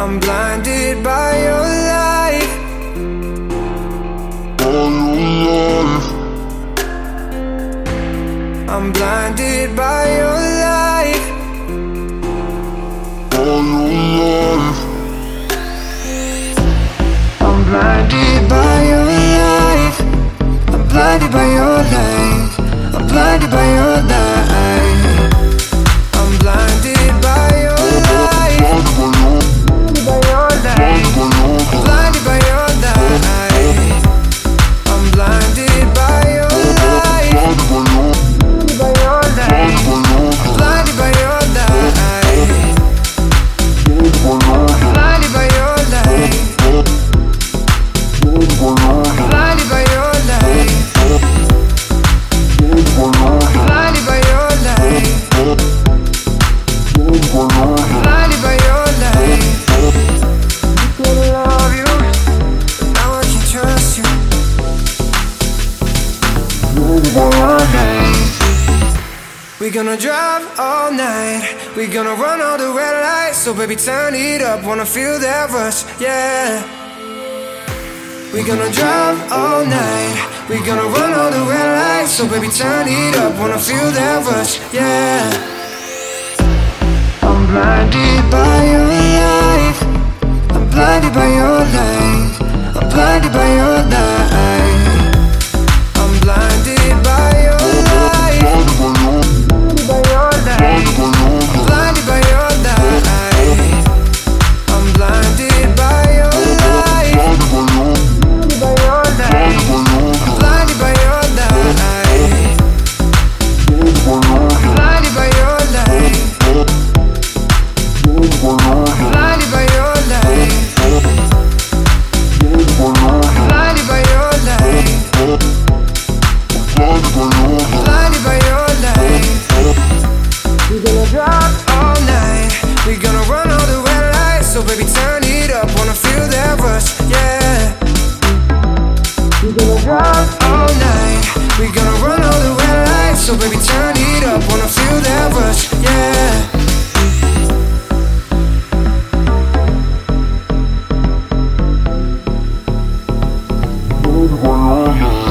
I'm blinded by your light. By your light. I'm blinded by your light. I'm blinded by your light. I'm blinded by your light. I'm blinded by Blinded by your light. We gonna drive all night. We're gonna run all the red lights. So baby, turn it up. Wanna feel that rush, yeah. We're gonna drive all night. We're gonna run all the red lights. So baby, turn it up. Wanna feel that rush, yeah. I'm blinded by your light. I'm blinded by your light. I'm blinded by your light. feel that rush, yeah. We're gonna rock all night. We're gonna run all the red lights. So baby, turn it up. Wanna feel that rush, yeah. Oh,